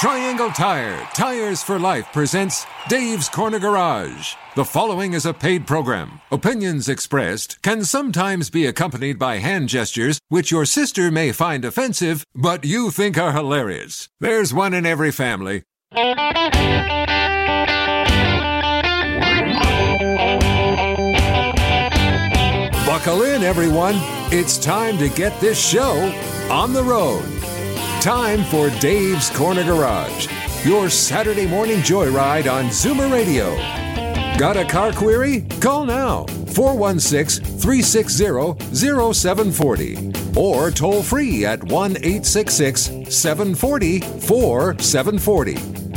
Triangle Tire, Tires for Life presents Dave's Corner Garage. The following is a paid program. Opinions expressed can sometimes be accompanied by hand gestures which your sister may find offensive, but you think are hilarious. There's one in every family. Buckle in, everyone. It's time to get this show on the road. Time for Dave's Corner Garage, your Saturday morning joyride on Zoomer Radio. Got a car query? Call now 416 360 0740 or toll free at 1 866 740 4740.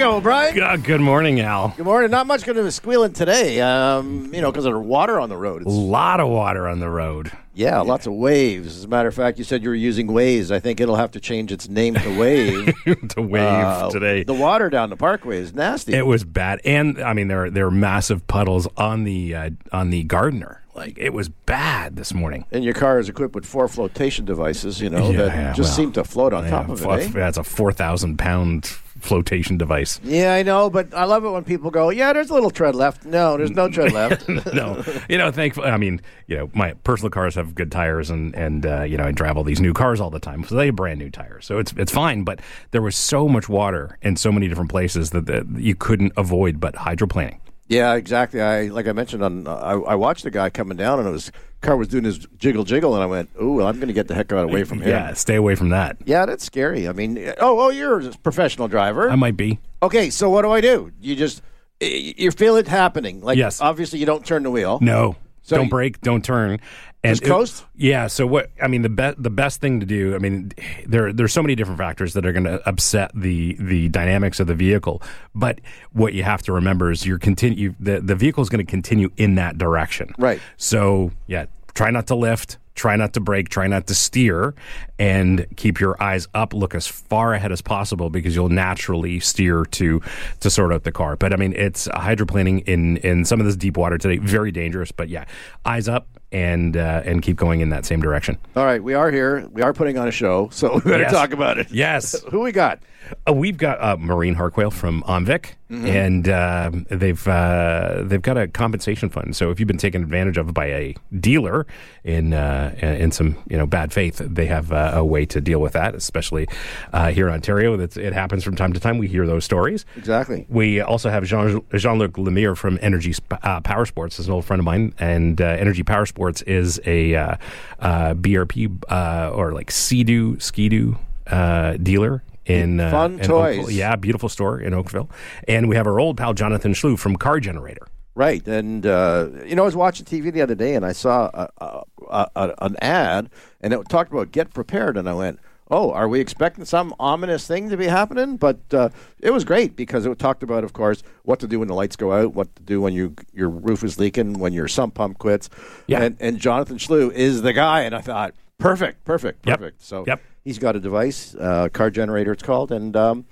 Go. Uh, good morning, Al. Good morning. Not much going to be squealing today, um, you know, because of the water on the road. A lot of water on the road. yeah, lots of waves. As a matter of fact, you said you were using Waze. I think it'll have to change its name to Wave. to wave Uh, today. The water down the parkway is nasty. It was bad, and I mean there there are massive puddles on the uh, on the Gardiner. Like it was bad this morning. and your car is equipped with four flotation devices, you know, Yeah, that yeah, just well, seem to float on Yeah, top of it. fl- eh? That's a four thousand pound flotation device. Yeah, I know, but I love it when people go, "Yeah, there's a little tread left." No, there's no tread left. no, you know, thankfully, I mean, you know, my personal cars have good tires, and and uh, you know, I drive all these new cars all the time, so they have brand new tires, so it's it's fine. But there was so much water in so many different places that, that you couldn't avoid but hydroplaning. Yeah, exactly. I like I mentioned on I, I watched the guy coming down and it was car was doing his jiggle jiggle and I went, "Ooh, I'm going to get the heck out away from him." Yeah, stay away from that. Yeah, that's scary. I mean, oh, oh, you're a professional driver. I might be. okay, so what do I do? You just you feel it happening. Like Yes. obviously you don't turn the wheel. No, So don't you- brake, don't turn, and Just coast? yeah. So what? I mean, the best the best thing to do. I mean, there there's so many different factors that are going to upset the the dynamics of the vehicle. But what you have to remember is you're continue the the vehicle is going to continue in that direction. Right. So yeah, try not to lift. Try not to brake, try not to steer, and keep your eyes up. Look as far ahead as possible because you'll naturally steer to to sort out the car. But I mean, it's hydroplaning in in some of this deep water today, very dangerous. But yeah, eyes up and uh, and keep going in that same direction. All right, we are here. We are putting on a show, so we better Yes. talk about it. Yes, Who we got? Uh, we've got uh, Maureen Harquail from Omvic, Mm-hmm. and uh, they've uh, they've got a compensation fund. So if you've been taken advantage of by a dealer in uh, in some you know bad faith, they have uh, a way to deal with that. Especially uh, here in Ontario, that's, it happens from time to time. We hear those stories. Exactly. We also have Jean Jean Luc Lemire from Energy Sp- uh, Power Sports, is an old friend of mine, and uh, Energy Power Sports is a uh, uh, BRP uh, or like Sea-Doo Ski-Doo uh, dealer. In, uh, Fun in toys. Oakville. yeah, beautiful store in Oakville, and we have our old pal Jonathan Schlew from Car Generator. Right, and uh, you know, I was watching TV the other day, and I saw a, a, a, an ad, and it talked about get prepared, and I went, "Oh, are we expecting some ominous thing to be happening?" But uh, it was great because it talked about, of course, what to do when the lights go out, what to do when you your roof is leaking, when your sump pump quits. Yeah. and, and Jonathan Schlew is the guy, and I thought, perfect, perfect, Yep. perfect. So Yep. he's got a device, uh, car generator, it's called, and um,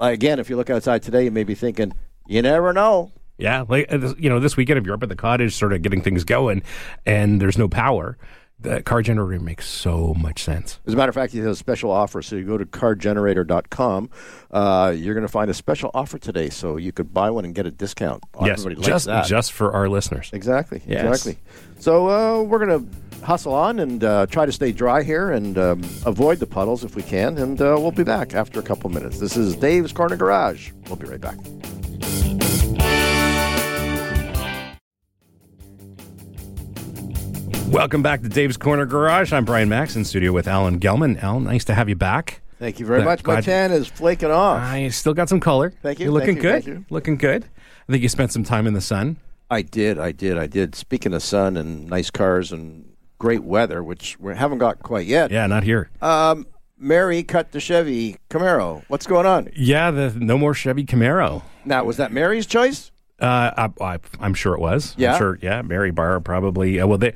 again, if you look outside today, you may be thinking, you never know. Yeah, like uh, you know, this weekend if you're up at the cottage, sort of getting things going, and there's no power, the Car Generator makes so much sense. As a matter of fact, he has a special offer. So you go to cargenerator.com. Uh, you're going to find a special offer today. So you could buy one and get a discount. yes, just that. just for our listeners. exactly. Yes. Exactly. So uh, we're going to hustle on and uh, try to stay dry here and um, avoid the puddles if we can. And uh, we'll be back after a couple minutes. This is Dave's Corner Garage. We'll be right back. Welcome back to Dave's Corner Garage. I'm Brian Max in studio with Alan Gelman. Al, nice to have you back. Thank you very much. My tan is flaking off. I still got some color. Thank you, You're looking good. you. Looking good. I think you spent some time in the sun. I did, I did, I did. Speaking of sun and nice cars and great weather, which we haven't got quite yet. Yeah, not here. Um, Mary cut the Chevy Camaro. What's going on? yeah, the no more Chevy Camaro. Now, was that Mary's choice? Uh, I, I, I'm sure it was. Yeah? I'm sure. Yeah, Mary Barra probably. Uh, well, they,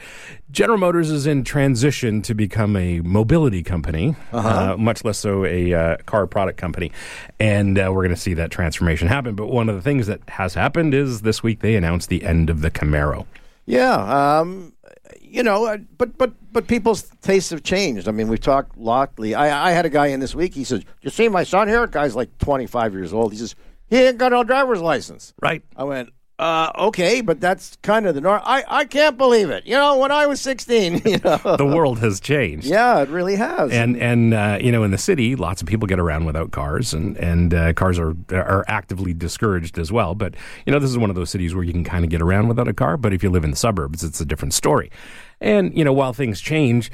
General Motors is in transition to become a mobility company, uh much less so a uh, car product company, and uh, we're going to see that transformation happen. But one of the things that has happened is this week they announced the end of the Camaro. Yeah, um, you know, uh, but but but people's tastes have changed. I mean, we've talked lotly. I, I had a guy in this week. He says, "You see my son here? Guy's like 25 years old." He says, "He ain't got no driver's license." Right. I went, uh, "Okay, but that's kind of the norm." I I can't believe it. You know, when I was 16, you know, The world has changed. yeah, it really has. and and uh, you know in the city lots of people get around without cars and and uh, cars are are actively discouraged as well but you know this is one of those cities where you can kind of get around without a car but if you live in the suburbs it's a different story and you know while things change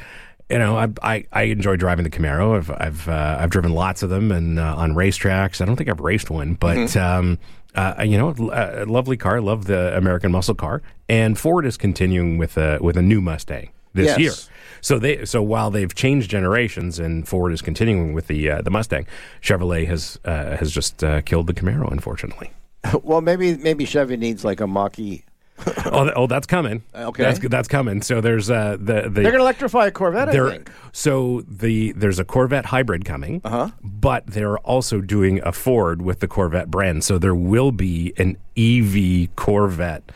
you know, I, I, I enjoy driving the Camaro. I've I've uh, I've driven lots of them and uh, on racetracks. I don't think I've raced one, but um, uh, you know, a lovely car. Love the American muscle car. And Ford is continuing with a with a new Mustang this Yes. year. So they so while they've changed generations and Ford is continuing with the uh, the Mustang, Chevrolet has uh, has just uh, killed the Camaro, unfortunately. well, maybe maybe Chevy needs like a Mach-E. oh, th- oh, that's coming. Okay. that's that's coming. So there's uh, the the They're going to electrify a Corvette, I There- think. so the there's a Corvette hybrid coming, uh-huh. but they're also doing a Ford with the Corvette brand. So there will be an EV Corvette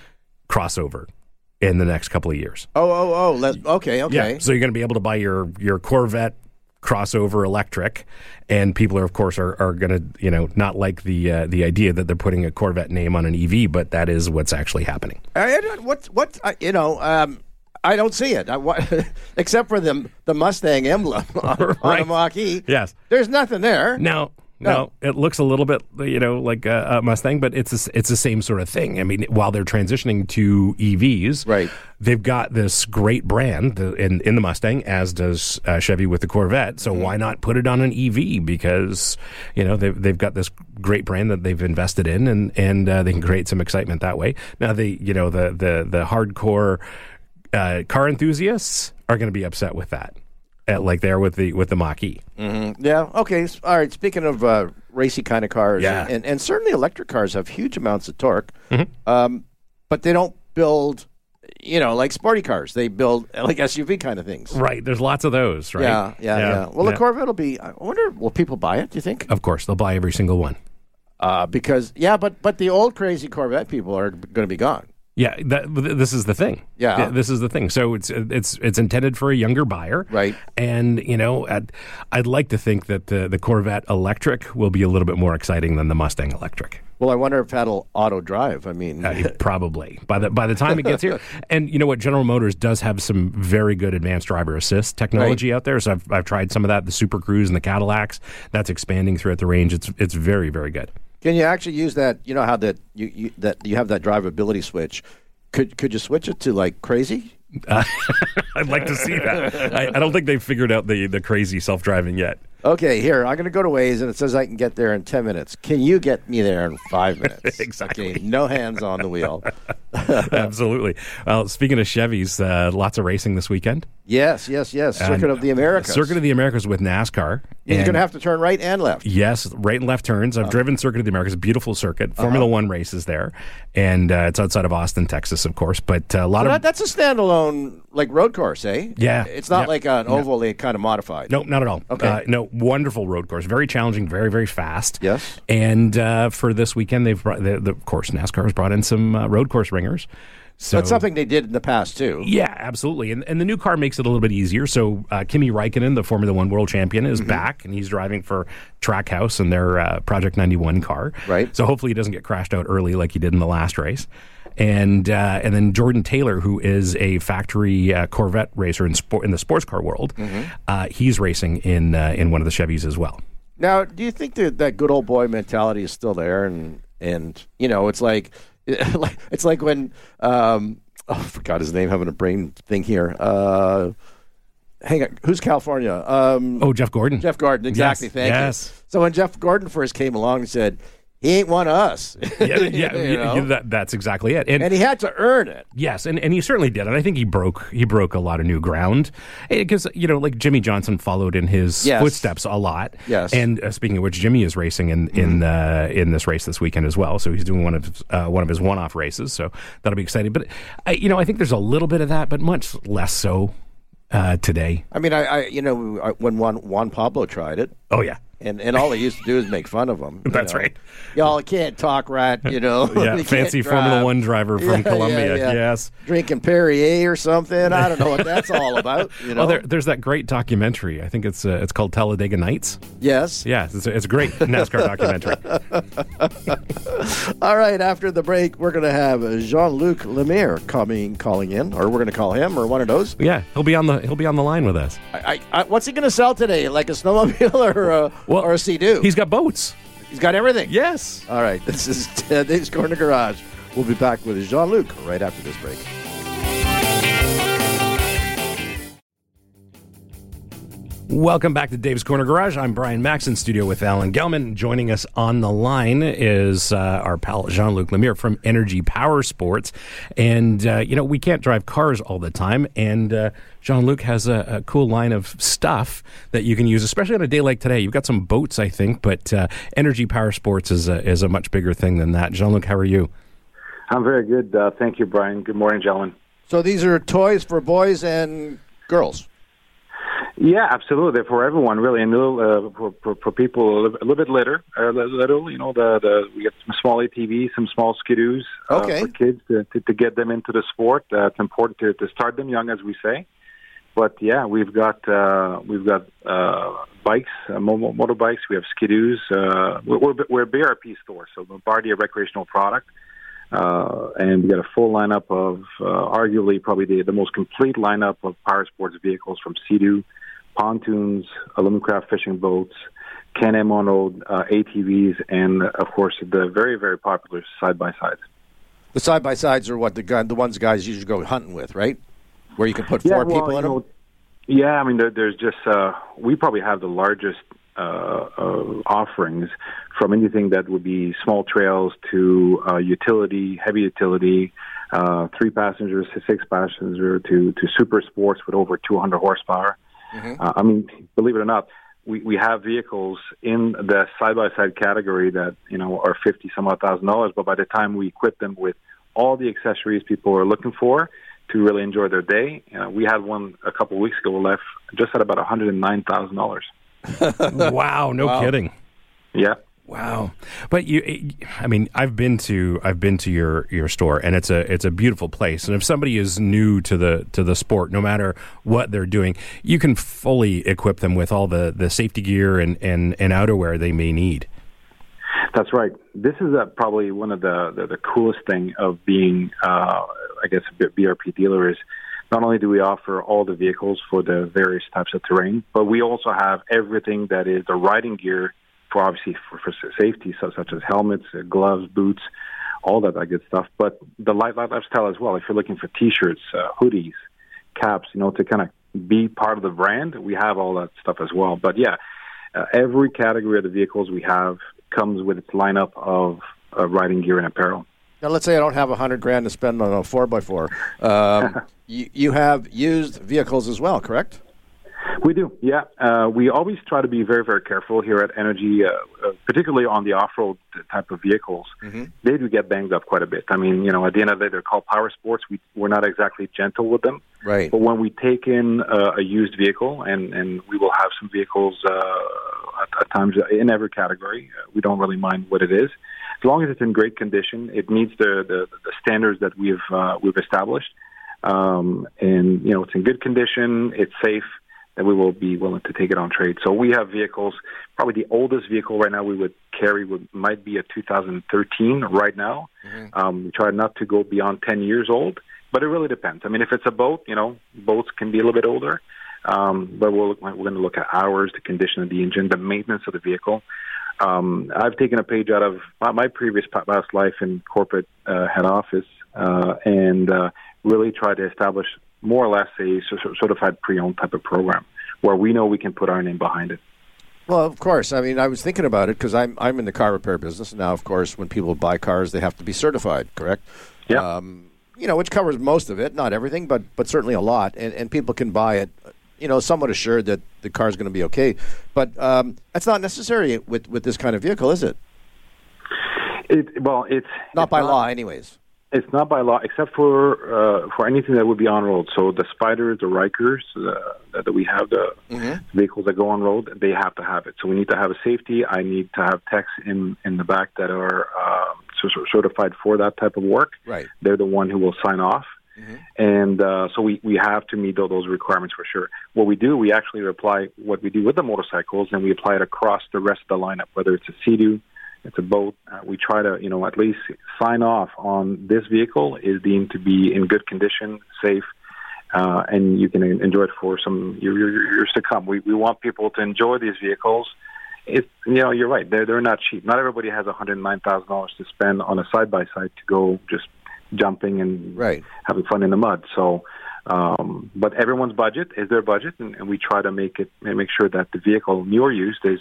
crossover in the next couple of years. Oh, oh, oh. Let, okay, okay. Yeah. So you're going to be able to buy your your Corvette crossover electric, and people are of course are, are going to you know not like the uh, the idea that they're putting a Corvette name on an EV, but that is what's actually happening. I, I what what I, you know? Um, I don't see it. I, what, except for the the Mustang emblem on, on a Mach-E. Yes. There's nothing there. No, no, it looks a little bit, you know, like a, a Mustang, but it's a it's the same sort of thing. I mean, while they're transitioning to EVs, Right. They've got this great brand in in the Mustang, as does uh, Chevy with the Corvette. So why not put it on an EV? Because you know they've they've got this great brand that they've invested in, and and uh, they can create some excitement that way. Now the you know the the the hardcore uh, car enthusiasts are going to be upset with that. Uh, like there with the with the Mach-E. Yeah. Okay. All right. Speaking of uh, racy kind of cars, Yeah. and, and certainly electric cars have huge amounts of torque, Mm-hmm. um, but they don't build, you know, like sporty cars. They build like SUV kind of things. Right. There's lots of those, right? Yeah, yeah, yeah. Well, the. Corvette will be. I wonder, will people buy it? Do you think? Of course, they'll buy every single one. Uh, because yeah, but but the old crazy Corvette people are going to be gone. Yeah, that, this is the thing. Yeah. This is the thing. So it's it's it's intended for a younger buyer, Right. And you know, I'd, I'd like to think that the the Corvette electric will be a little bit more exciting than the Mustang electric. Well, I wonder if that'll auto drive. I mean, Uh, probably by the by the time it gets here, and you know what, General Motors does have some very good advanced driver assist technology out there. So I've I've tried some of that, the Super Cruise and the Cadillacs. That's expanding throughout the range. It's it's very very good. Can you actually use that? You know how that you, you that you have that drivability switch. Could could you switch it to like crazy? I'd like to see that. I, I don't think they've figured out the the crazy self driving yet. Okay, here I'm going to go to Waze, and it says I can get there in ten minutes. Can you get me there in five minutes? Exactly. Okay, no hands on the wheel. Absolutely. Well, speaking of Chevys, uh, lots of racing this weekend. Yes, yes, yes. Circuit And of the Americas. Circuit of the Americas with NASCAR. You're going to have to turn right and left. Yes, right and left turns. I've driven Circuit of the Americas, beautiful circuit. Formula One races there, and uh, it's outside of Austin, Texas, of course. But uh, a lot So of that, that's a standalone like road course, eh? Yeah. It's not Yeah. like an oval they kind of modified. No, not at all. Okay. Uh, no, wonderful road course. Very challenging, very, very fast. Yes. And uh, for this weekend, they've brought, the, the, of course, NASCAR has brought in some uh, road course ringers. So That's something they did in the past too. Yeah, absolutely. And, and the new car makes it a little bit easier. So uh, Kimi Raikkonen, the Formula One world champion, Mm-hmm. is back and he's driving for Trackhouse in their uh, Project 91 car. Right. So hopefully he doesn't get crashed out early like he did in the last race. And uh, and then Jordan Taylor, who is a factory uh, Corvette racer in sport in the sports car world, Mm-hmm. uh, he's racing in uh, in one of the Chevys as well. Now, do you think that that good old boy mentality is still there? And and you know, it's like it's like when um, oh, I forgot his name. Having a brain thing here. Uh, hang on, who's California? Um, Oh, Jeff Gordon. Jeff Gordon. Exactly. Yes, Thank yes. you. So when Jeff Gordon first came along and said. He ain't one of us. Yeah, yeah, You know? yeah, that, that's exactly it. And, and he had to earn it. Yes, and, and he certainly did, and I think he broke he broke a lot of new ground because you know like Jimmie Johnson followed in his Yes. footsteps a lot. Yes. and uh, speaking of which, Jimmy is racing in in uh, in this race this weekend as well. So he's doing one of his, uh, one of his one off races. So that'll be exciting. But I, you know, I think there's a little bit of that, but much less so uh, today. I mean, I, I you know, I- when Juan, Juan Pablo tried it, Oh yeah, and, and all he used to do is make fun of him. you That's know. right. Y'all can't talk right, you know. yeah, fancy drive. Formula One driver from Yeah, yeah, yeah. Yes. Drinking Perrier or something. I don't know what that's all about. You know. Oh, there, there's that great documentary. I think it's uh, it's called Talladega Nights. yes. Yeah, it's, it's a great NASCAR documentary. All right. After the break, we're going to have Jean Luc Lemire coming, calling in, or we're going to call him, or one of those. Yeah, he'll be on the he'll be on the line with us. I, I, I, what's he going to sell today? Like a snowmobile or a, Well, a Sea-Doo? He's got boats. he's got everything. Yes. All right. This is Dave's Corner Garage. We'll be back with Jean Luc right after this break. Welcome back to Dave's Corner Garage. I'm Brian Max in studio with Alan Gelman. Joining us on the line is uh, our pal Jean Luc Lemire from Energy Power Sports. And, uh, you know, we can't drive cars all the time. And uh, Jean Luc has a, a cool line of stuff that you can use, especially on a day like today. You've got some boats, I think, but uh, Energy Power Sports is a, is a much bigger thing than that. Jean Luc, how are you? I'm very good. Uh, thank you, Brian. Good morning, gentlemen. So these are toys for boys and girls. Yeah, absolutely. They're for everyone, really, and little, uh, for, for for people a little, a little bit later, uh, little, you know, the the we get some small ATVs, some small skidoos uh, Okay. for kids to, to to get them into the sport. Uh, it's important to to start them young, as we say. But yeah, we've got uh, we've got uh, bikes, uh, mo- mo- motorbikes. We have skidoos. Uh, we're, we're we're a BRP store, so Bombardier recreational product. Uh, and we got a full lineup of uh, arguably probably the, the most complete lineup of power sports vehicles from Sea-Doo, pontoons, Alumacraft fishing boats, Can-Am on-road uh, ATVs, and of course the very very popular side-by-sides. The side by sides are what the gun, the ones guys usually go hunting with, right? Where you can put Yeah, four well, people in them. know, Yeah, I mean, there, there's just uh, we probably have the largest uh, uh, offerings from anything that would be small trails to uh, utility, heavy utility, uh, three passengers to six passenger to to super sports with over 200 horsepower. Uh, I mean, believe it or not, we, we have vehicles in the side by side category that you know are fifty some odd thousand dollars, but by the time we equip them with all the accessories people are looking for to really enjoy their day, uh, we had one a couple of weeks ago left just at about one hundred and nine thousand dollars. wow, no kidding. Yeah. Wow, but you, I mean, I've been to I've been to your your store, and it's a it's a beautiful place. And if somebody is new to the to the sport, no matter what they're doing, you can fully equip them with all the the safety gear and and and outerwear they may need. That's right. This is uh, probably one of the, the, the coolest thing of being, uh, I guess, a B- BRP dealer is not only do we offer all the vehicles for the various types of terrain, but we also have everything that is the riding gear for obviously for, for safety, so, such as helmets, uh, gloves, boots, all that, that good stuff. But the light, light lifestyle as well. If you're looking for T-shirts, uh, hoodies, caps, you know, to kind of be part of the brand, we have all that stuff as well. But yeah, uh, every category of the vehicles we have comes with its lineup of uh, riding gear and apparel. Now, let's say I don't have a hundred grand to spend on a four by four. Um, you, you have used vehicles as well, correct? We do, yeah. Uh, we always try to be very, very careful here at Energy, uh, uh, particularly on the off-road type of vehicles. They do get banged up quite a bit. I mean, you know, at the end of the day, they're called power sports. We, we're not exactly gentle with them. Right. But when we take in uh, a used vehicle, and, and we will have some vehicles uh, at, at times in every category, uh, we don't really mind what it is. As long as it's in great condition, it meets the, the, the standards that we've uh, we've established, um, and you know it's in good condition, it's safe, then we will be willing to take it on trade. So we have vehicles. Probably the oldest vehicle right now we would carry would might be a 2013 right now. Um, we try not to go beyond 10 years old, but it really depends. I mean, if it's a boat, you know, boats can be a little bit older. Um, but we'll, we're going to look at hours, the condition of the engine, the maintenance of the vehicle. Um, I've taken a page out of my, my previous past life in corporate uh, head office uh, and uh, really tried to establish more or less a certified pre-owned type of program where we know we can put our name behind it. Well, of course. I mean, I was thinking about it because I'm I'm in the car repair business now. Of course, when people buy cars, they have to be certified, correct? Yeah. Um, you know, which covers most of it, not everything, but but certainly a lot. And and people can buy it, you know, somewhat assured that the car is going to be okay. But um, that's not necessary with with this kind of vehicle, is it? It, well, it's Not it's by law, anyways. It's not by law, except for uh, for anything that would be on road. So the Spyders, the Rykers uh, that, we have, the vehicles that go on road, they have to have it. So we need to have a safety. I need to have techs in in the back that are cer- certified for that type of work. Right. They're the one who will sign off. And uh, so we, we have to meet tho- those requirements for sure. What we do, we actually apply what we do with the motorcycles, and we apply it across the rest of the lineup, whether it's a Sea-Doo, it's a boat. Uh, we try to, you know, at least sign off on this vehicle is deemed to be in good condition, safe, uh, and you can enjoy it for some year- year- years to come. We we want people to enjoy these vehicles. It, you know, you're right. They're they're not cheap. Not everybody has one hundred nine thousand dollars to spend on a side by side to go just jumping and Right. having fun in the mud. So, um, but everyone's budget is their budget, and, and we try to make it and make sure that the vehicle, or used, is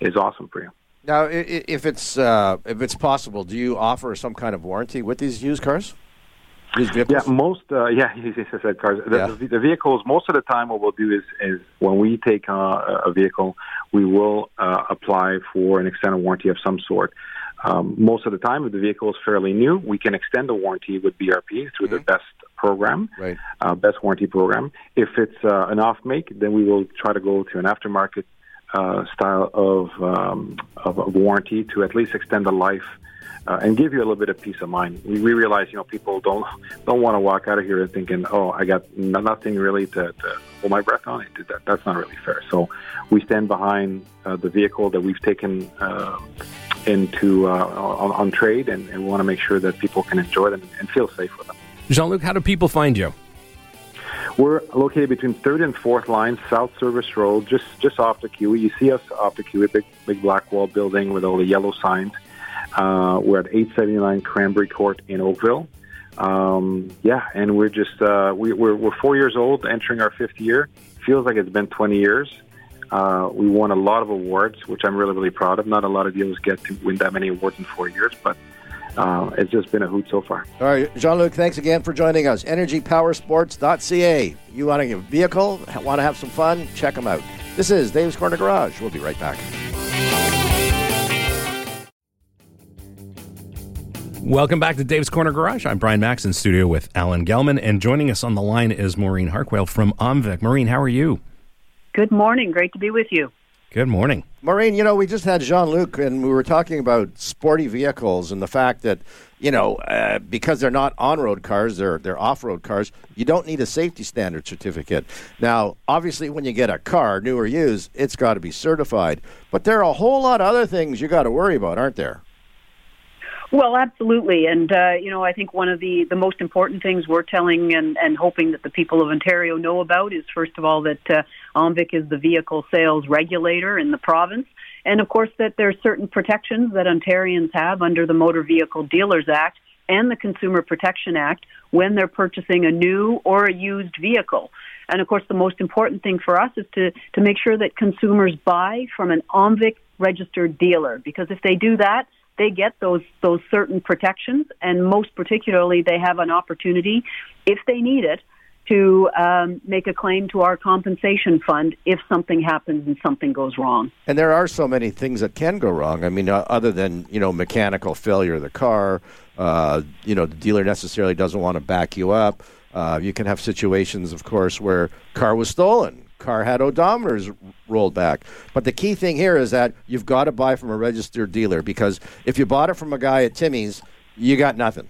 is awesome for you. Now, i- i- if it's uh, if it's possible, do you offer some kind of warranty with these used cars? Yeah, most uh, yeah, he said cars. The, Yeah. the, the vehicles. Most of the time, what we'll do is is when we take uh, a vehicle, we will uh, apply for an extended warranty of some sort. Um, most of the time, if the vehicle is fairly new, we can extend the warranty with BRP through the best program, Right. uh, best warranty program. If it's uh, an off make, then we will try to go to an aftermarket uh, style of, um, of of warranty to at least extend the life uh, and give you a little bit of peace of mind. We, we realize, you know, people don't don't want to walk out of here thinking, oh, I got no, nothing really to, to hold my breath on. It. That, that's not really fair. So we stand behind uh, the vehicle that we've taken uh, into uh, on, on trade, and, and we want to make sure that people can enjoy them and feel safe with them. Jean Luc, how do people find you? We're located between third and fourth line, South Service Road, just just off the Kiwi. You see us off the Kiwi, big big black wall building with all the yellow signs. Uh, we're at 879 Cranberry Court in Oakville. Um, yeah, and we're just uh, we, we're we're four years old, entering our fifth year. Feels like it's been 20 years. Uh, we won a lot of awards, which I'm really really proud of. Not a lot of dealers get to win that many awards in four years, but uh, it's just been a hoot so far. All right, Jean Luc, thanks again for joining us. EnergyPowersports.ca. You want a vehicle, want to have some fun? Check them out. This is Dave's Corner Garage. We'll be right back. Welcome back to Dave's Corner Garage. I'm Brian Max in studio with Alan Gelman, and joining us on the line is Maureen Harquail from Omvic. Maureen, how are you? Good morning. Great to be with you. Good morning. Maureen, you know, we just had Jean Luc, and we were talking about sporty vehicles and the fact that, you know, uh, because they're not on road cars, they're, they're off road cars, you don't need a safety standard certificate. Now, obviously, when you get a car, new or used, it's got to be certified. But there are a whole lot of other things you got to worry about, aren't there? Well, absolutely, and uh, you know, I think one of the the most important things we're telling and, and hoping that the people of Ontario know about is first of all that uh, OMVIC is the vehicle sales regulator in the province, and of course that there are certain protections that Ontarians have under the Motor Vehicle Dealers Act and the Consumer Protection Act when they're purchasing a new or a used vehicle. And of course, the most important thing for us is to, to make sure that consumers buy from an OMVIC registered dealer, because if they do that, they get those those certain protections, and most particularly, they have an opportunity, if they need it, to um, make a claim to our compensation fund if something happens and something goes wrong. And there are so many things that can go wrong. I mean, uh, other than you know mechanical failure of the car, uh, you know the dealer necessarily doesn't want to back you up. Uh, you can have situations, of course, where car was stolen, car had odometers rolled back. But the key thing here is that you've got to buy from a registered dealer because if you bought it from a guy at Timmy's, you got nothing.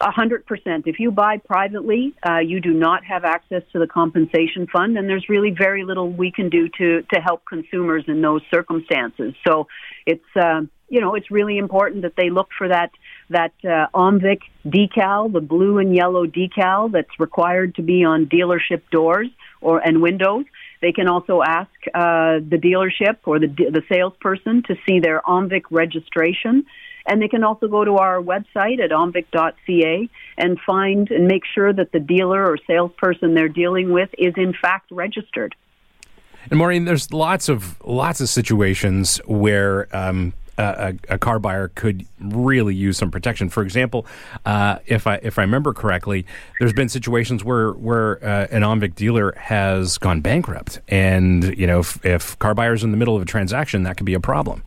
Hundred percent. If you buy privately, uh, you do not have access to the compensation fund, and there's really very little we can do to to help consumers in those circumstances. So, it's uh, you know it's really important that they look for that that uh, Omvic decal, the blue and yellow decal that's required to be on dealership doors or and windows. They can also ask uh, the dealership or the the salesperson to see their Omvic registration. And they can also go to our website at omvic.ca and find and make sure that the dealer or salesperson they're dealing with is in fact registered. And Maureen, there's lots of lots of situations where um, a, a, car buyer could really use some protection. For example, uh, if I if I remember correctly, there's been situations where where uh, an OMVIC dealer has gone bankrupt, and you know if, if car buyers in the middle of a transaction, that could be a problem.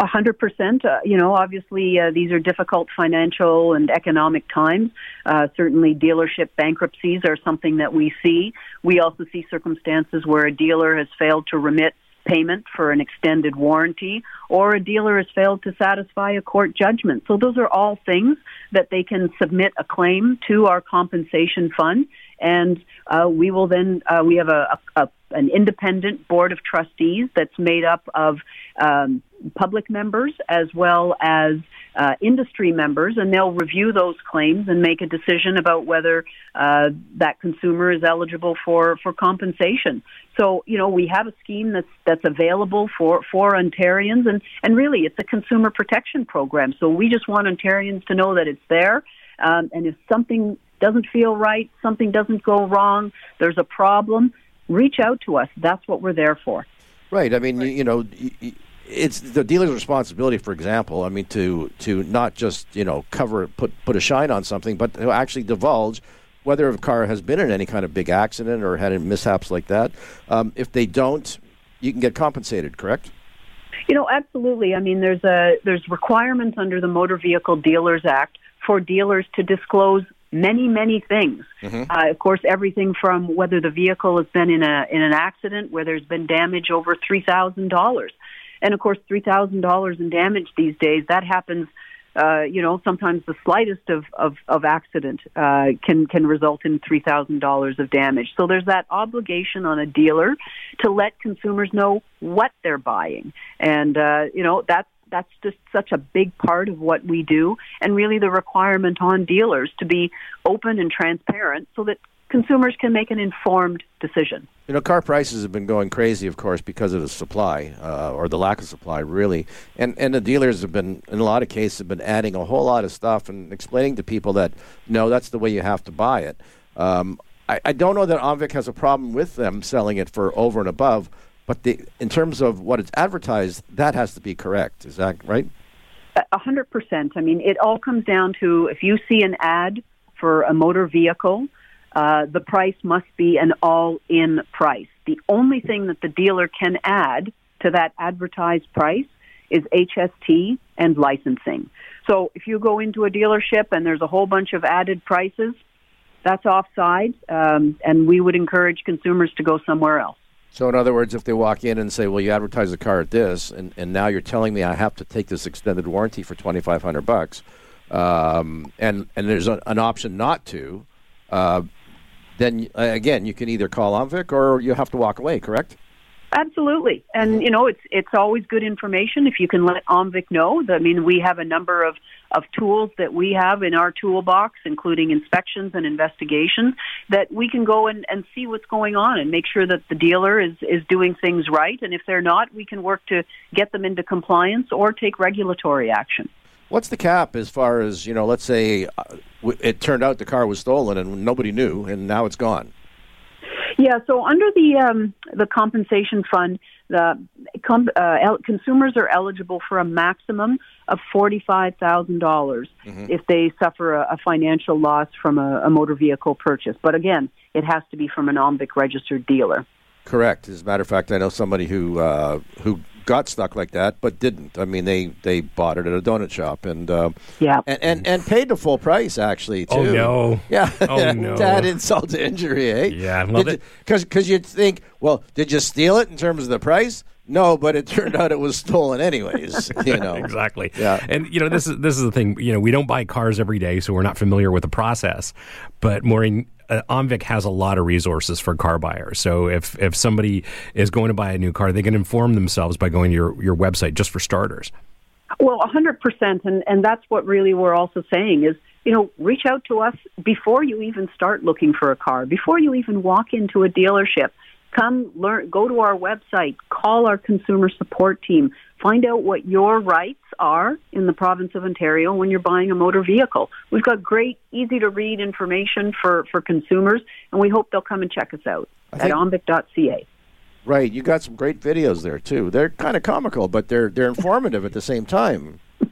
A hundred percent. Uh, you know, obviously uh, these are difficult financial and economic times. Uh, certainly, dealership bankruptcies are something that we see. We also see circumstances where a dealer has failed to remit payment for an extended warranty, or a dealer has failed to satisfy a court judgment. So those are all things that they can submit a claim to our compensation fund, and uh, we will then uh, we have a, a, a, an independent board of trustees that's made up of um, public members as well as uh, industry members, and they'll review those claims and make a decision about whether uh, that consumer is eligible for, for compensation. So, you know, we have a scheme that's that's available for for Ontarians, and and really, it's a consumer protection program. So we just want Ontarians to know that it's there, um, and if something doesn't feel right, something doesn't go wrong, there's a problem, reach out to us. That's what we're there for. Right. I mean, right. You, know it's the dealer's responsibility, for example. I mean, to to not just you know cover put put a shine on something, but to actually divulge whether a car has been in any kind of big accident or had mishaps like that. Um, if they don't, you can get compensated. Correct? You know, absolutely. I mean, there's a there's requirements under the Motor Vehicle Dealers Act for dealers to disclose many, many things. Mm-hmm. Uh, of course, everything from whether the vehicle has been in a in an accident where there's been damage over three thousand dollars and of course, three thousand dollars in damage these days that happens. Uh, you know, sometimes the slightest of of, of accident uh, can can result in three thousand dollars of damage. So there's that obligation on a dealer to let consumers know what they're buying, and uh, you know that's that's just such a big part of what we do, and really the requirement on dealers to be open and transparent so that consumers can make an informed decision. You know, car prices have been going crazy, of course, because of the supply uh, or the lack of supply, really. And and the dealers have been, in a lot of cases, have been adding a whole lot of stuff and explaining to people that no, that's the way you have to buy it. Um, I, I don't know that OMVIC has a problem with them selling it for over and above, but the, in terms of what it's advertised, that has to be correct. Is that right? A hundred percent. I mean, it all comes down to if you see an ad for a motor vehicle uh, the price must be an all-in price. The only thing that the dealer can add to that advertised price is HST and licensing. So if you go into a dealership and there's a whole bunch of added prices, that's offside, um, and we would encourage consumers to go somewhere else. So, in other words, if they walk in and say, "Well, you advertise the car at this, and, and now you're telling me I have to take this extended warranty for twenty five hundred bucks," um, and and there's a, an option not to, uh, then uh, again, you can either call OMVIC or you have to walk away, correct? Absolutely, and you know it's it's always good information if you can let OMVIC know. I mean, we have a number of of tools that we have in our toolbox, including inspections and investigations, that we can go and, and see what's going on and make sure that the dealer is is doing things right. And if they're not, we can work to get them into compliance or take regulatory action. What's the cap as far as you know? Let's say uh, it turned out the car was stolen and nobody knew, and now it's gone. Yeah, so under the um, the compensation fund, the com- uh, el- consumers are eligible for a maximum of forty five thousand dollars mm-hmm. if they suffer a, a financial loss from a, a, motor vehicle purchase. But again, it has to be from an OMVIC registered dealer. Correct. As a matter of fact, I know somebody who uh, who got stuck like that, but didn't. I mean, they, they bought it at a donut shop and uh, yeah, and, and, and paid the full price actually oh, too. Oh no, yeah, oh no, that insult to injury, eh? Yeah, well, because because you'd think, well, did you steal it in terms of the price? No, but it turned out it was stolen anyways. You know exactly. Yeah, and you know this is this is the thing. You know, we don't buy cars every day, so we're not familiar with the process. But Maureen, uh, has a lot of resources for car buyers. So if if somebody is going to buy a new car, they can inform themselves by going to your, your website just for starters. Well, 100%. And, and that's what really we're also saying is, you know, reach out to us before you even start looking for a car, before you even walk into a dealership. Come learn, go to our website, call our consumer support team, find out what your rights are in the province of Ontario when you're buying a motor vehicle. We've got great, easy to read information for, for consumers, and we hope they'll come and check us out at omvic.ca. Right. You got some great videos there too. They're kind of comical, but they're they're informative at the same time.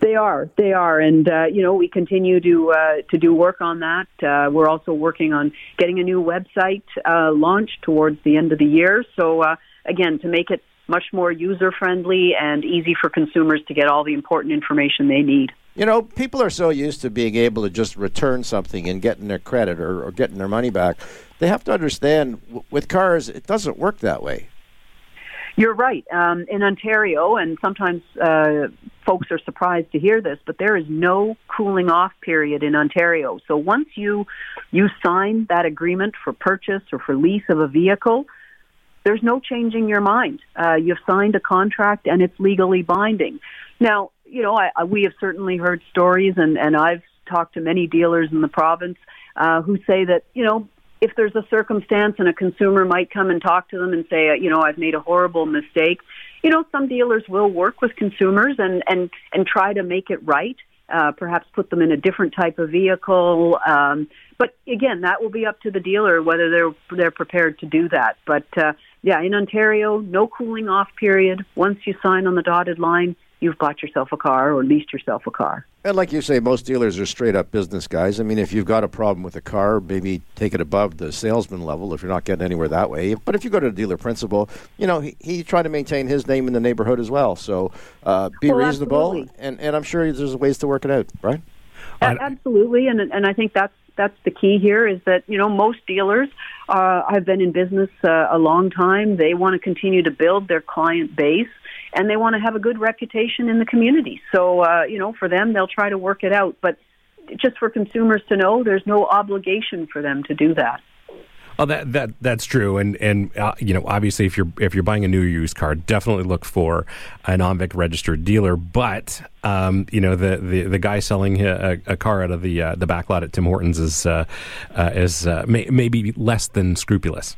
They are, they are, and uh, you know we continue to uh, to do work on that. Uh, we're also working on getting a new website uh, launched towards the end of the year. So uh, again, to make it much more user friendly and easy for consumers to get all the important information they need. You know, people are so used to being able to just return something and getting their credit or, or getting their money back. They have to understand w- with cars, it doesn't work that way. You're right. Um, in Ontario, and sometimes uh, folks are surprised to hear this, but there is no cooling off period in Ontario. So once you you sign that agreement for purchase or for lease of a vehicle, there's no changing your mind. Uh, you've signed a contract and it's legally binding. Now, you know, I, I, we have certainly heard stories, and, and I've talked to many dealers in the province uh, who say that, you know, if there's a circumstance and a consumer might come and talk to them and say, you know, I've made a horrible mistake, you know, some dealers will work with consumers and, and, and try to make it right. Uh, perhaps put them in a different type of vehicle. Um, but again, that will be up to the dealer whether they're they're prepared to do that. But uh, yeah, in Ontario, no cooling off period. Once you sign on the dotted line, you've bought yourself a car or leased yourself a car. And like you say, most dealers are straight up business guys. I mean, if you've got a problem with a car, maybe take it above the salesman level if you're not getting anywhere that way. But if you go to a dealer principal, you know, he, he tried to maintain his name in the neighborhood as well. So uh, be well, reasonable, and, and I'm sure there's ways to work it out, right? Absolutely, and and I think that's that's the key here is that you know most dealers uh, have been in business uh, a long time. They want to continue to build their client base and they want to have a good reputation in the community. So, uh, you know, for them, they'll try to work it out. But just for consumers to know, there's no obligation for them to do that. Oh, that that that's true, and and uh, you know, obviously, if you're if you're buying a new used car, definitely look for an OMVIC registered dealer. But um, you know, the, the, the guy selling a, a car out of the uh, the back lot at Tim Hortons is uh, uh is uh, may, maybe less than scrupulous.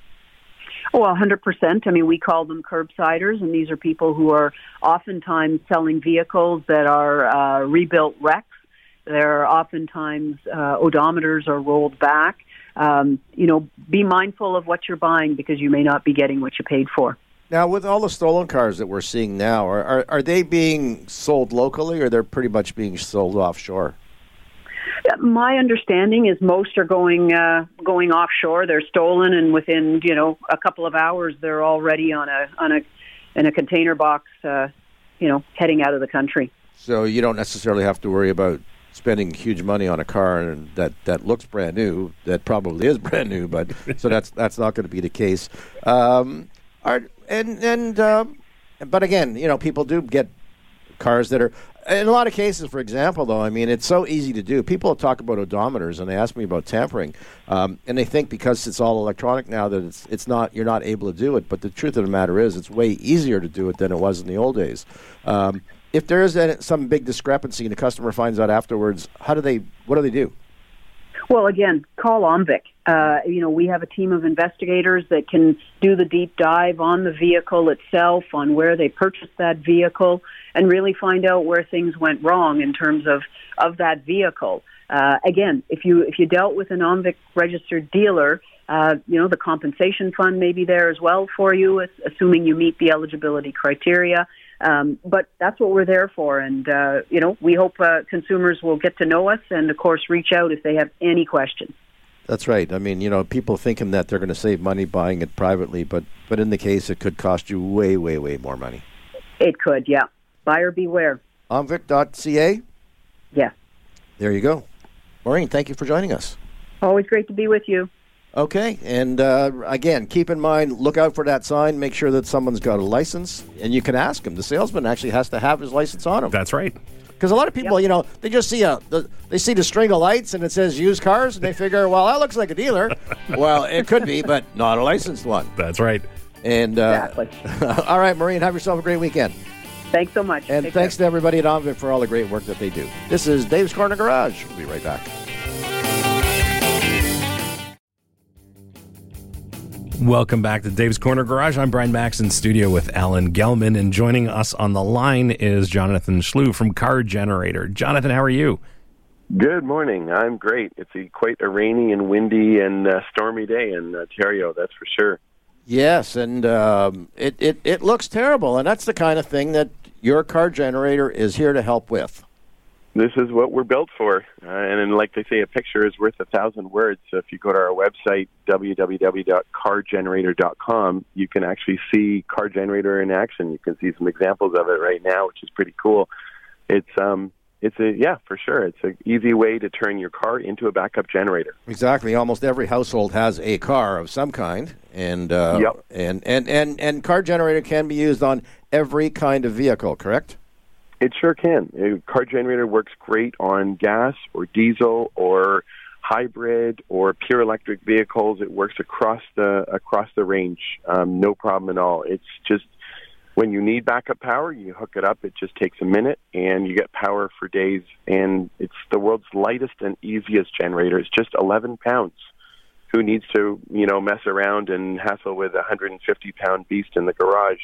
Well, 100%. I mean, we call them curbsiders, and these are people who are oftentimes selling vehicles that are uh, rebuilt wrecks. They're oftentimes uh, odometers are rolled back. Um, you know, be mindful of what you're buying because you may not be getting what you paid for. Now, with all the stolen cars that we're seeing now, are, are, are they being sold locally or they're pretty much being sold offshore? My understanding is most are going uh, going offshore. They're stolen, and within you know a couple of hours, they're already on a on a in a container box, uh, you know, heading out of the country. So you don't necessarily have to worry about spending huge money on a car that, that looks brand new. That probably is brand new, but so that's that's not going to be the case. Um, are, and and um, but again, you know, people do get cars that are in a lot of cases, for example, though, I mean, it's so easy to do. People talk about odometers, and they ask me about tampering, um, and they think because it's all electronic now that it's it's not you're not able to do it. But the truth of the matter is, it's way easier to do it than it was in the old days. Um, if there is some big discrepancy and the customer finds out afterwards, how do they? What do they do? Well, again, call OMVIC. Uh, you know, we have a team of investigators that can do the deep dive on the vehicle itself, on where they purchased that vehicle, and really find out where things went wrong in terms of of that vehicle. Uh, again, if you if you dealt with an OMVIC registered dealer, uh, you know the compensation fund may be there as well for you, assuming you meet the eligibility criteria. Um, but that's what we're there for, and uh, you know we hope uh, consumers will get to know us, and of course reach out if they have any questions. That's right. I mean, you know, people thinking that they're going to save money buying it privately, but but in the case, it could cost you way, way, way more money. It could, yeah. Buyer beware. OMVIC.ca. Yeah. There you go, Maureen. Thank you for joining us. Always great to be with you. Okay, and uh, again, keep in mind, look out for that sign. Make sure that someone's got a license, and you can ask him. The salesman actually has to have his license on him. That's right. Because a lot of people, yep. you know, they just see a the, they see the string of lights and it says used cars, and they figure, well, that looks like a dealer. well, it could be, but not a licensed one. That's right. And uh, exactly. all right, Maureen, have yourself a great weekend. Thanks so much. And Take thanks care. to everybody at OMVIC for all the great work that they do. This is Dave's Corner Garage. We'll be right back. Welcome back to Dave's Corner Garage. I'm Brian Max in studio with Alan Gelman, and joining us on the line is Jonathan Schlew from Car Generator. Jonathan, how are you? Good morning. I'm great. It's a, quite a rainy and windy and uh, stormy day in Ontario, that's for sure. Yes, and um, it, it, it looks terrible, and that's the kind of thing that your car generator is here to help with. This is what we're built for. Uh, and then, like they say, a picture is worth a thousand words. So if you go to our website, www.cargenerator.com, you can actually see car generator in action. You can see some examples of it right now, which is pretty cool. It's um, it's a yeah, for sure. It's an easy way to turn your car into a backup generator. Exactly. Almost every household has a car of some kind, and uh, Yep. and, and and and car generator can be used on every kind of vehicle. Correct. It sure can. A car generator works great on gas or diesel or hybrid or pure electric vehicles. It works across the across the range, um, no problem at all. It's just when you need backup power, you hook it up. It just takes a minute, and you get power for days. And it's the world's lightest and easiest generator. It's just 11 pounds. Who needs to you know mess around and hassle with a 150 pound beast in the garage?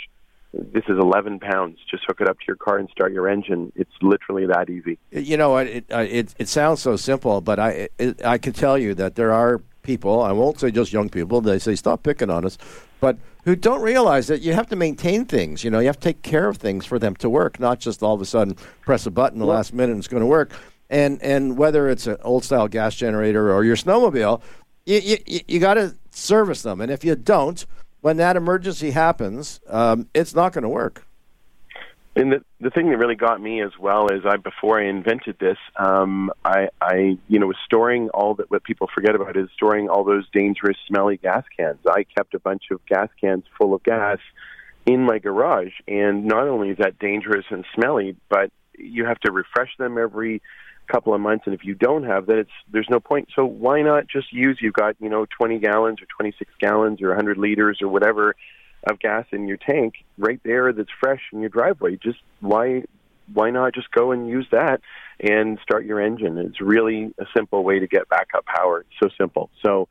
This is 11 pounds. Just hook it up to your car and start your engine. It's literally that easy. You know, it it, it, it sounds so simple, but I it, I can tell you that there are people. I won't say just young people. They say stop picking on us, but who don't realize that you have to maintain things. You know, you have to take care of things for them to work, not just all of a sudden press a button the last minute and it's going to work. And and whether it's an old style gas generator or your snowmobile, you you, you got to service them. And if you don't, when that emergency happens, um, it's not going to work. And the the thing that really got me as well is I before I invented this, um, I I you know was storing all that what people forget about is storing all those dangerous smelly gas cans. I kept a bunch of gas cans full of gas in my garage, and not only is that dangerous and smelly, but you have to refresh them every couple of months, and if you don't have that, it's there's no point. So why not just use? You've got you know 20 gallons or 26 gallons or 100 liters or whatever of gas in your tank right there that's fresh in your driveway. Just why why not just go and use that and start your engine? It's really a simple way to get backup power. It's so simple. So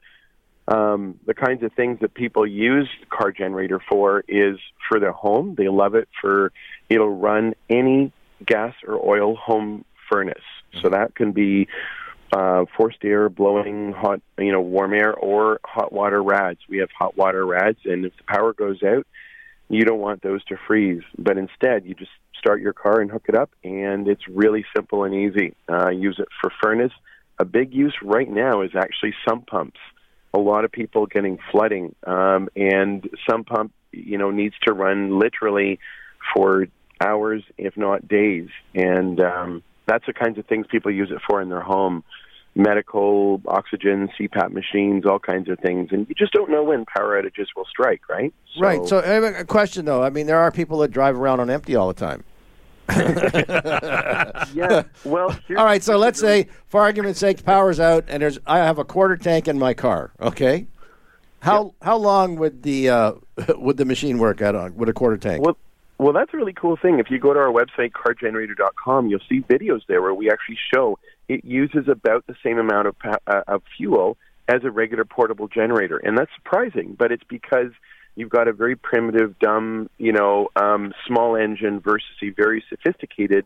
um, the kinds of things that people use car generator for is for their home. They love it for it'll run any gas or oil home furnace. So that can be uh, forced air blowing hot, you know, warm air or hot water rads. We have hot water rads, and if the power goes out, you don't want those to freeze. But instead, you just start your car and hook it up, and it's really simple and easy. Uh, use it for furnace. A big use right now is actually sump pumps. A lot of people getting flooding, um, and sump pump, you know, needs to run literally for hours, if not days, and um, that's the kinds of things people use it for in their home medical oxygen cpap machines all kinds of things and you just don't know when power outages will strike right right. So I have a question though. I mean, there are people that drive around on empty all the time. yeah well All right, so let's say, for argument's sake, power's out, and there's I have a quarter tank in my car. Okay, how how long would the uh, would the machine work out on with a quarter tank? Well, well, that's a really cool thing. If you go to our website, cargenerator.com, you'll see videos there where we actually show it uses about the same amount of, uh, of fuel as a regular portable generator. And that's surprising, but it's because you've got a very primitive, dumb, you know, um, small engine versus a very sophisticated,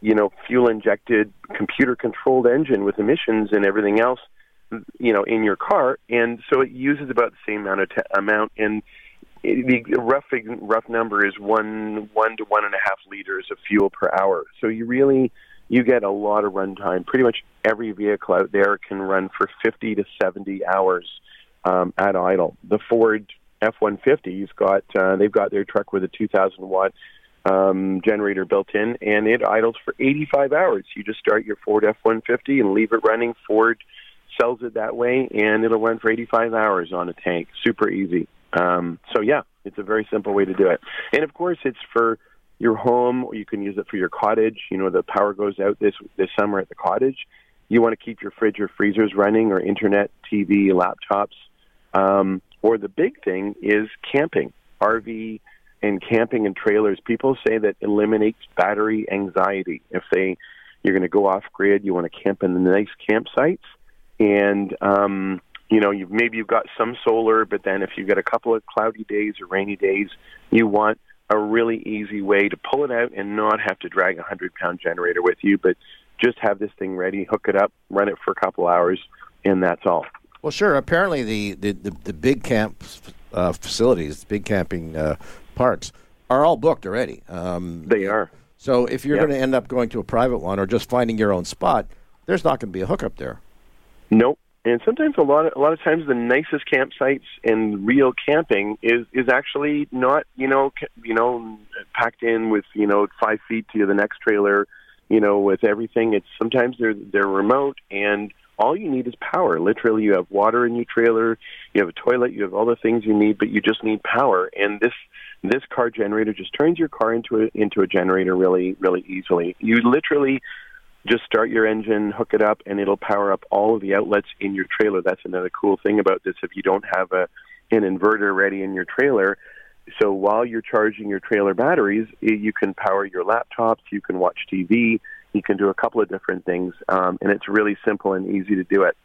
you know, fuel injected, computer controlled engine with emissions and everything else, you know, in your car. And so it uses about the same amount of t- amount. And the rough rough number is one one to one and a half liters of fuel per hour. So you really you get a lot of runtime. Pretty much every vehicle out there can run for 50 to 70 hours um, at idle. The Ford F-150's got uh, they've got their truck with a 2,000 watt um, generator built in, and it idles for 85 hours. You just start your Ford F-150 and leave it running. Ford sells it that way, and it'll run for 85 hours on a tank. Super easy. Um, so yeah, it's a very simple way to do it. And of course, it's for your home, or you can use it for your cottage. You know, the power goes out this this summer at the cottage. You want to keep your fridge or freezers running, or internet, TV, laptops. Um, or the big thing is camping, RV and camping and trailers. People say that eliminates battery anxiety. If they you're going to go off grid, you want to camp in the nice campsites, and um, you know, you've maybe you've got some solar, but then if you've got a couple of cloudy days or rainy days, you want a really easy way to pull it out and not have to drag a hundred pound generator with you, but just have this thing ready, hook it up, run it for a couple hours, and that's all. Well, sure. Apparently, the the, the, the big camp uh, facilities, big camping uh, parks, are all booked already. Um, They are. so if you're Yeah. going to end up going to a private one or just finding your own spot, there's not going to be a hookup there. Nope. And sometimes a lot of a lot of times the nicest campsites and real camping is is actually not you know you know packed in with you know five feet to the next trailer, you know with everything. It's sometimes they're they're remote and all you need is power. Literally, you have water in your trailer, you have a toilet, you have all the things you need, but you just need power. And this this car generator just turns your car into a into a generator really really easily. You literally just start your engine, hook it up, and it'll power up all of the outlets in your trailer. That's another cool thing about this. If you don't have a an inverter ready in your trailer, so while you're charging your trailer batteries, you can power your laptops, you can watch TV, you can do a couple of different things, um, and it's really simple and easy to do it.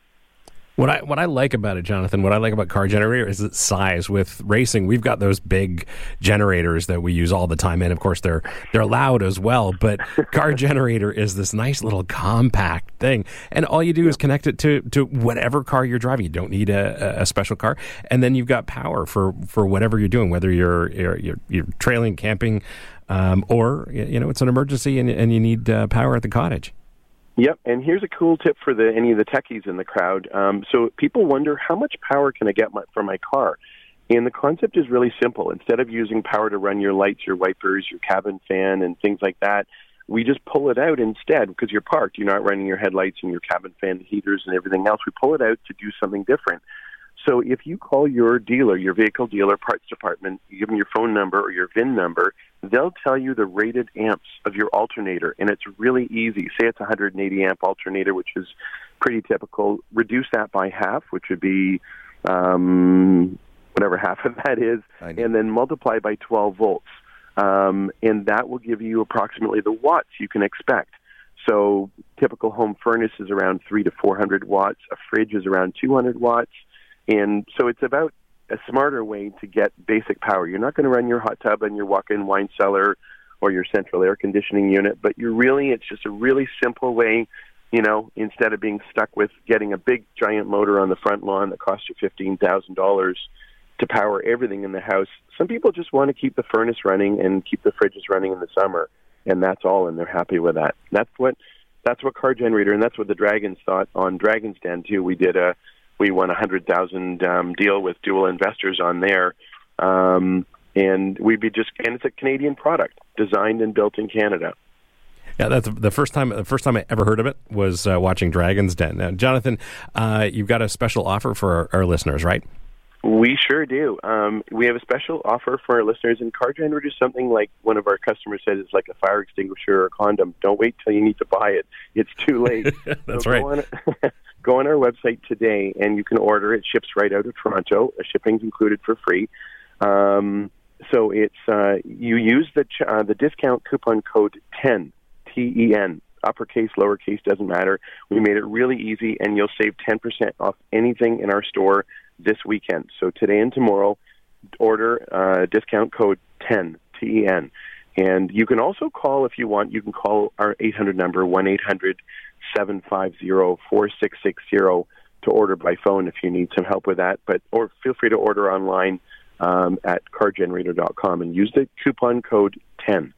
What I what I like about it, Jonathan, what I like about car generator is its size. With racing, we've got those big generators that we use all the time, and of course they're they're loud as well. But car generator is this nice little compact thing, and all you do is connect it to to whatever car you're driving. You don't need a, a special car, and then you've got power for for whatever you're doing, whether you're you're you're, you're trailing, camping, um, or you know it's an emergency and and you need uh, power at the cottage. Yep, and here's a cool tip for the any of the techies in the crowd. Um, so people wonder how much power can I get my, from my car, and the concept is really simple. Instead of using power to run your lights, your wipers, your cabin fan, and things like that, we just pull it out instead because you're parked. You're not running your headlights and your cabin fan heaters and everything else. We pull it out to do something different. So if you call your dealer, your vehicle dealer, parts department, you give them your phone number or your VIN number, they'll tell you the rated amps of your alternator, and it's really easy. Say it's a 180 amp alternator, which is pretty typical. Reduce that by half, which would be um, whatever half of that is, and then multiply by 12 volts, um, and that will give you approximately the watts you can expect. So typical home furnace is around three to 400 watts. A fridge is around 200 watts. And so it's about a smarter way to get basic power. You're not going to run your hot tub and your walk-in wine cellar or your central air conditioning unit, but you're really it's just a really simple way, you know, instead of being stuck with getting a big giant motor on the front lawn that costs you $15,000 to power everything in the house. Some people just want to keep the furnace running and keep the fridges running in the summer, and that's all and they're happy with that. That's what that's what car generator and that's what the Dragons thought on Dragon's Den too. We did a we won a hundred thousand um, deal with dual investors on there, um, and we'd be just and it's a Canadian product designed and built in Canada. Yeah, that's the first time. The first time I ever heard of it was uh, watching Dragon's Den. Now, Jonathan, uh, you've got a special offer for our, our listeners, right? We sure do. Um, we have a special offer for our listeners, and car generator is something like one of our customers said it's like a fire extinguisher or a condom. Don't wait till you need to buy it; it's too late. That's So right. Go on, go on our website today, and you can order. It ships right out of Toronto. Shipping's included for free. Um, so it's uh, you use the ch- uh, the discount coupon code ten T E N uppercase lowercase doesn't matter. We made it really easy, and you'll save ten percent off anything in our store this weekend. So today and tomorrow, order uh, discount code ten T E N. And you can also call if you want. You can call our 800 number, 1 800 750 4660 to order by phone if you need some help with that. But Or feel free to order online um, at cargenerator.com and use the coupon code 10.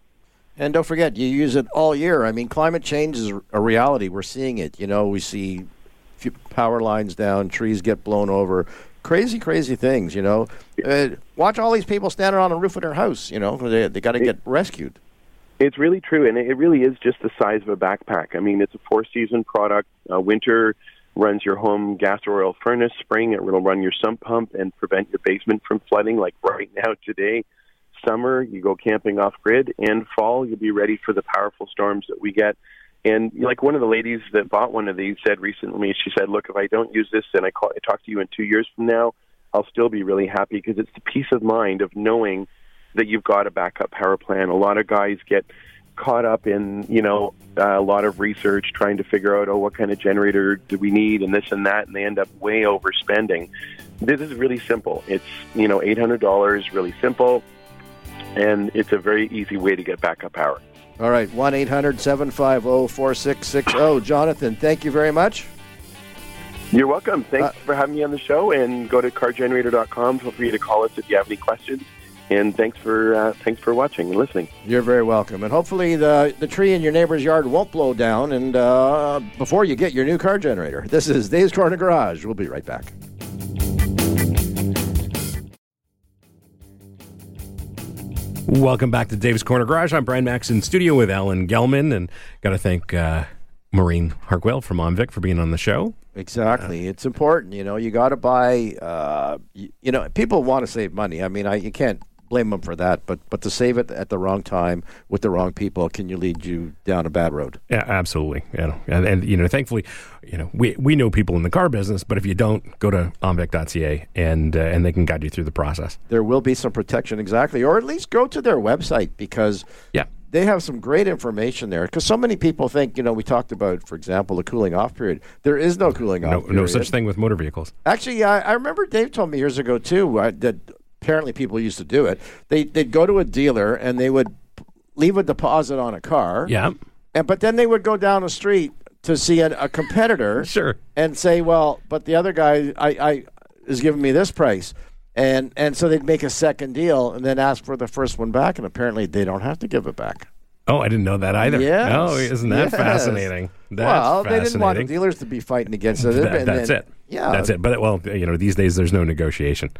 And don't forget, you use it all year. I mean, climate change is a reality. We're seeing it. You know, we see power lines down, trees get blown over, crazy, crazy things. You know, uh, watch all these people standing on the roof of their house. You know, they they got to get rescued. It's really true, and it really is just the size of a backpack. I mean, it's a four-season product. Uh, winter runs your home gas or oil furnace. Spring, it will run your sump pump and prevent your basement from flooding, like right now today. Summer, you go camping off grid, and fall, you'll be ready for the powerful storms that we get. And like one of the ladies that bought one of these said recently, she said, "Look, if I don't use this and I, call, I talk to you in two years from now, I'll still be really happy because it's the peace of mind of knowing that you've got a backup power plan. A lot of guys get caught up in you know uh, a lot of research trying to figure out oh what kind of generator do we need? and this and that and they end up way overspending. This is really simple. It's you know $800 really simple and it's a very easy way to get backup power All right, one 800 750 4660 Jonathan, thank you very much. You're welcome. Thanks for having me on the show. And go to cargenerator.com. Feel free to call us if you have any questions. And thanks for uh, thanks for watching and listening. You're very welcome. And hopefully the the tree in your neighbor's yard won't blow down and uh, before you get your new car generator. This is Dave's Corner Garage. We'll be right back. Welcome back to Dave's Corner Garage. I'm Brian Max in studio with Alan Gelman, and got to thank uh, Maureen Harquail from OMVIC for being on the show. Exactly. it's important. You know, you got to buy, uh, you, you know, people want to save money. I mean, I, you can't blame them for that, but but to save it at the wrong time with the wrong people can you lead you down a bad road. Yeah, absolutely. Know, and, and you know, thankfully, you know, we we know people in the car business, but if you don't, go to omvic.ca and uh, and they can guide you through the process. There will be some protection, exactly, or at least go to their website because Yeah. they have some great information there. Because so many people think, you know, we talked about, for example, the cooling off period. There is no cooling off. no period. such thing with motor vehicles. Actually, I, I remember Dave told me years ago too uh, that apparently people used to do it. They they'd go to a dealer and they would leave a deposit on a car. Yeah, And but then they would go down the street to see a, a competitor. Sure. And say, well, but the other guy, I, I is giving me this price. And and so they'd make a second deal and then ask for the first one back, and apparently they don't have to give it back. Oh, I didn't know that either. Yes. Oh, isn't that Yes. fascinating? That's well, they didn't want the fascinating. dealers to be fighting against it. That- and that's then- it. Yeah, that's it. But well, you know, these days there's no negotiation.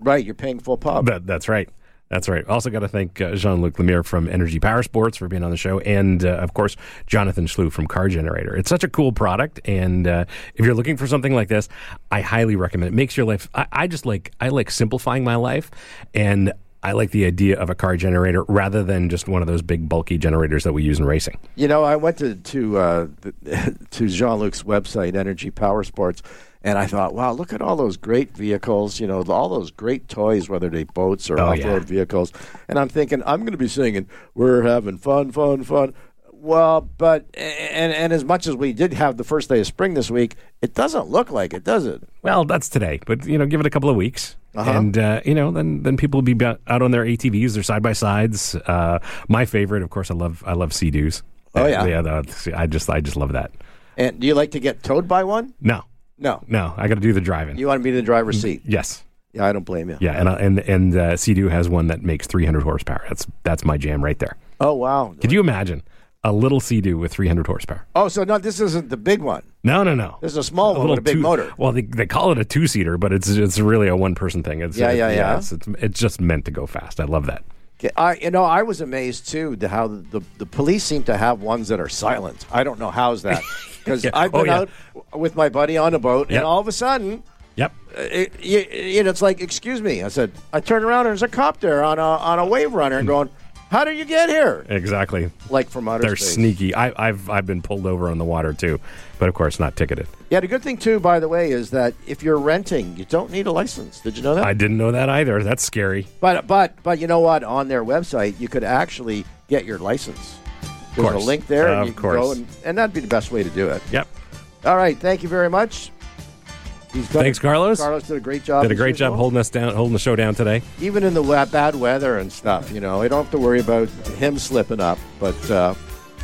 Right, you're paying full pub. That, that's right. That's right. Also, got to thank uh, Jean Luc Lemire from Energy Power Sports for being on the show, and uh, of course Jonathan Schlew from Car Generator. It's such a cool product, and uh, if you're looking for something like this, I highly recommend it. Makes your life. I, I just like I like simplifying my life, and I like the idea of a car generator rather than just one of those big bulky generators that we use in racing. You know, I went to to uh, to Jean Luc's website, Energy Power Sports, and I thought, wow, look at all those great vehicles. You know, all those great toys, whether they boats or Oh, off road yeah. vehicles. And I'm thinking, I'm going to be singing, "We're having fun, fun, fun." Well, but and and as much as we did have the first day of spring this week, it doesn't look like it, does it? Well, that's today, but you know, give it a couple of weeks, Uh-huh. and uh, you know, then then people will be out on their ATVs, their side by sides. Uh, my favorite, of course, I love I love Sea-Doos. Oh, yeah. yeah. I just I just love that. And do you like to get towed by one? No, No, no, I got to do the driving. you want to be in the driver's seat. yes, Yeah, I don't blame you. yeah, and I- and and uh, Sea-Doo has one that makes 300 horsepower. That's that's my jam right there. Oh wow. Could you imagine a little Sea-Doo with 300 horsepower? Oh, so no, this isn't the big one. No, no, no. This is a small one with a big two- motor. Well, they, they call it a two seater, but it's it's really a one person thing. It's, Yeah, it- yeah, yeah. It's, it's, it's just meant to go fast. I love that. I, you know, I was amazed too to how the, the police seem to have ones that are silent. I don't know how's that because Yeah. I've Oh, been yeah. out with my buddy on a boat, Yep. and all of a sudden, Yep. uh, it, know, it's like, "Excuse me," I said. I turned around and there's a cop there on a on a wave runner, and going, "How did you get here?" Exactly. Like from outer They're space. sneaky. I, I've I've been pulled over on the water too, but of course not ticketed. Yeah, the good thing too, by the way, is that if you're renting, you don't need a license. Did you know that? I didn't know that either. That's scary. But but but you know what? On their website, you could actually get your license. There's a link there, and Of you can course. go, and, and that'd be the best way to do it. Yep. All right, thank you very much. He's done Thanks, Carlos. Carlos did a great job. Did a great job holding us down, holding the show down today. even in the bad weather and stuff. You know, you don't have to worry about him slipping up. But uh,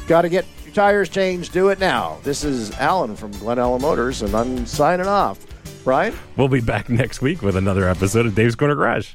got to get your tires changed. Do it now. This is Alan from Glen Ellen Motors, and I'm signing off. Brian. We'll be back next week with another episode of Dave's Corner Garage.